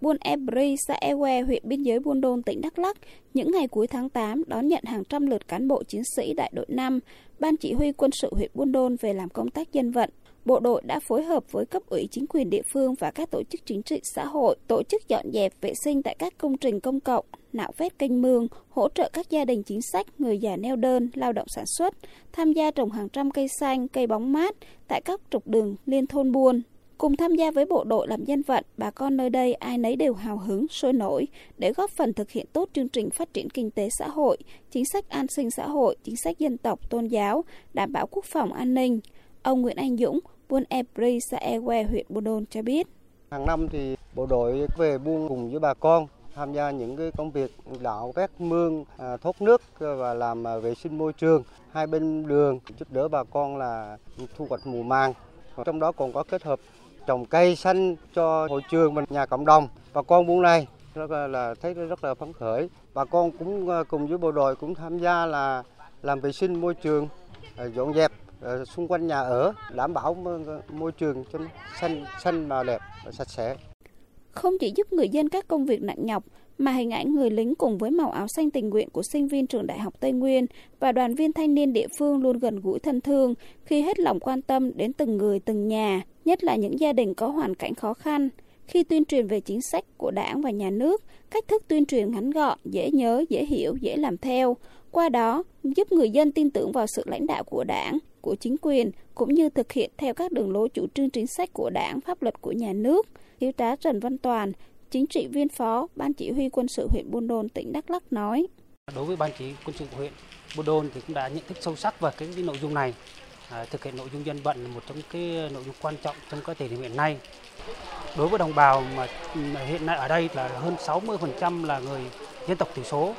Buôn Ebri, xã Ewe, huyện biên giới Buôn Đôn, tỉnh Đắk Lắk, những ngày cuối tháng 8 đón nhận hàng trăm lượt cán bộ chiến sĩ đại đội 5, Ban chỉ huy quân sự huyện Buôn Đôn về làm công tác dân vận. Bộ đội đã phối hợp với cấp ủy chính quyền địa phương và các tổ chức chính trị xã hội tổ chức dọn dẹp vệ sinh tại các công trình công cộng, nạo vét kênh mương, hỗ trợ các gia đình chính sách, người già neo đơn, lao động sản xuất, tham gia trồng hàng trăm cây xanh, cây bóng mát tại các trục đường liên thôn buôn. Cùng tham gia với bộ đội làm dân vận, bà con nơi đây ai nấy đều hào hứng, sôi nổi để góp phần thực hiện tốt chương trình phát triển kinh tế xã hội, chính sách an sinh xã hội, chính sách dân tộc, tôn giáo, đảm bảo quốc phòng an ninh. Ông Nguyễn Anh Dũng, buôn Ebri, xã Ewe, huyện Buôn Đôn cho biết. Hàng năm thì bộ đội về buôn cùng với bà con tham gia những cái công việc đạo vét mương, à, thốt thoát nước và làm à, vệ sinh môi trường hai bên đường giúp đỡ bà con là thu hoạch mùa màng. Trong đó còn có kết hợp trồng cây xanh cho hội trường mình, nhà cộng đồng. Bà con buôn này rất là, là thấy rất là phấn khởi. Bà con cũng ờ, cùng với bộ đội cũng tham gia là làm vệ sinh môi trường, ờ, dọn dẹp ờ, xung quanh nhà ở đảm bảo môi trường cho xanh xanh mà đẹp và sạch sẽ. Không chỉ giúp người dân các công việc nặng nhọc mà hình ảnh người lính cùng với màu áo xanh tình nguyện của sinh viên trường Đại học Tây Nguyên và đoàn viên thanh niên địa phương luôn gần gũi thân thương khi hết lòng quan tâm đến từng người từng nhà, nhất là những gia đình có hoàn cảnh khó khăn. Khi tuyên truyền về chính sách của đảng và nhà nước, cách thức tuyên truyền ngắn gọn, dễ nhớ, dễ hiểu, dễ làm theo, qua đó giúp người dân tin tưởng vào sự lãnh đạo của đảng, của chính quyền cũng như thực hiện theo các đường lối chủ trương chính sách của đảng, pháp luật của nhà nước. Thiếu tá Trần Văn Toàn, chính trị viên phó Ban chỉ huy quân sự huyện Buôn Đôn, tỉnh Đắk Lắk nói. Đối với Ban chỉ huy quân sự huyện Buôn Đôn thì cũng đã nhận thức sâu sắc về cái, cái nội dung này. À, thực hiện nội dung dân vận là một trong cái nội dung quan trọng trong các thể hiện nay. Đối với đồng bào mà hiện nay ở đây là hơn 60% là người dân tộc thiểu số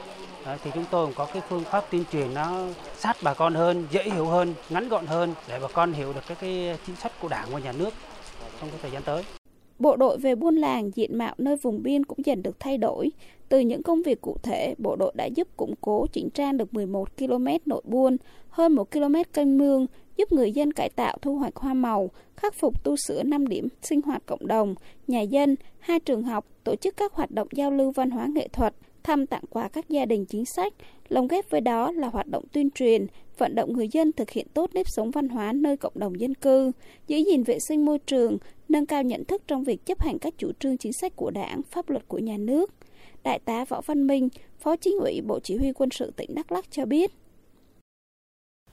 Đấy, thì chúng tôi cũng có cái phương pháp tuyên truyền nó sát bà con hơn, dễ hiểu hơn, ngắn gọn hơn để bà con hiểu được các cái chính sách của Đảng và nhà nước trong cái thời gian tới. Bộ đội về buôn làng diện mạo nơi vùng biên cũng dần được thay đổi. Từ những công việc cụ thể, bộ đội đã giúp củng cố chỉnh trang được 11 km nội buôn, hơn 1 km kênh mương, giúp người dân cải tạo thu hoạch hoa màu, khắc phục tu sửa 5 điểm sinh hoạt cộng đồng, nhà dân, hai trường học, tổ chức các hoạt động giao lưu văn hóa nghệ thuật, thăm tặng quà các gia đình chính sách, lồng ghép với đó là hoạt động tuyên truyền, vận động người dân thực hiện tốt nếp sống văn hóa nơi cộng đồng dân cư, giữ gìn vệ sinh môi trường, nâng cao nhận thức trong việc chấp hành các chủ trương chính sách của đảng, pháp luật của nhà nước. Đại tá Võ Văn Minh, Phó Chính ủy Bộ Chỉ huy Quân sự tỉnh Đắk Lắk cho biết.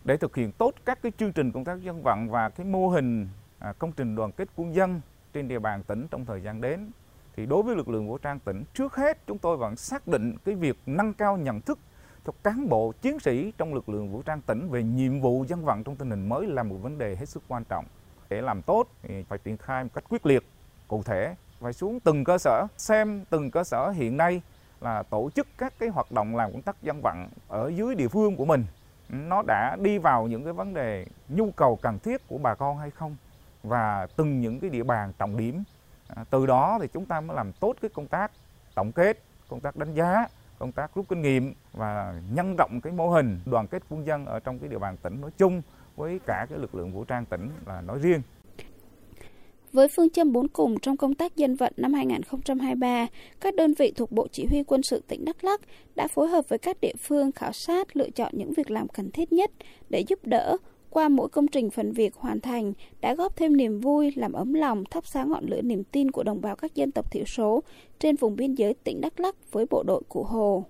Để thực hiện tốt các cái chương trình công tác dân vận và cái mô hình à, công trình đoàn kết quân dân trên địa bàn tỉnh trong thời gian đến thì đối với lực lượng vũ trang tỉnh, trước hết chúng tôi vẫn xác định cái việc nâng cao nhận thức cho cán bộ chiến sĩ trong lực lượng vũ trang tỉnh về nhiệm vụ dân vận trong tình hình mới là một vấn đề hết sức quan trọng. Để làm tốt thì phải triển khai một cách quyết liệt, cụ thể, phải xuống từng cơ sở, xem từng cơ sở hiện nay là tổ chức các cái hoạt động làm công tác dân vận ở dưới địa phương của mình. Nó đã đi vào những cái vấn đề nhu cầu cần thiết của bà con hay không và từng những cái địa bàn trọng điểm. À, từ đó thì chúng ta mới làm tốt cái công tác tổng kết công tác đánh giá công tác rút kinh nghiệm và nhân rộng cái mô hình đoàn kết quân dân ở trong cái địa bàn tỉnh nói chung với cả cái lực lượng vũ trang tỉnh là nói riêng. Với phương châm bốn cùng trong công tác dân vận năm 2023, các đơn vị thuộc Bộ Chỉ huy quân sự tỉnh Đắk Lắk đã phối hợp với các địa phương khảo sát lựa chọn những việc làm cần thiết nhất để giúp đỡ, qua mỗi công trình phần việc hoàn thành đã góp thêm niềm vui, làm ấm lòng, thắp sáng ngọn lửa niềm tin của đồng bào các dân tộc thiểu số trên vùng biên giới tỉnh Đắk Lắk với bộ đội Cụ Hồ.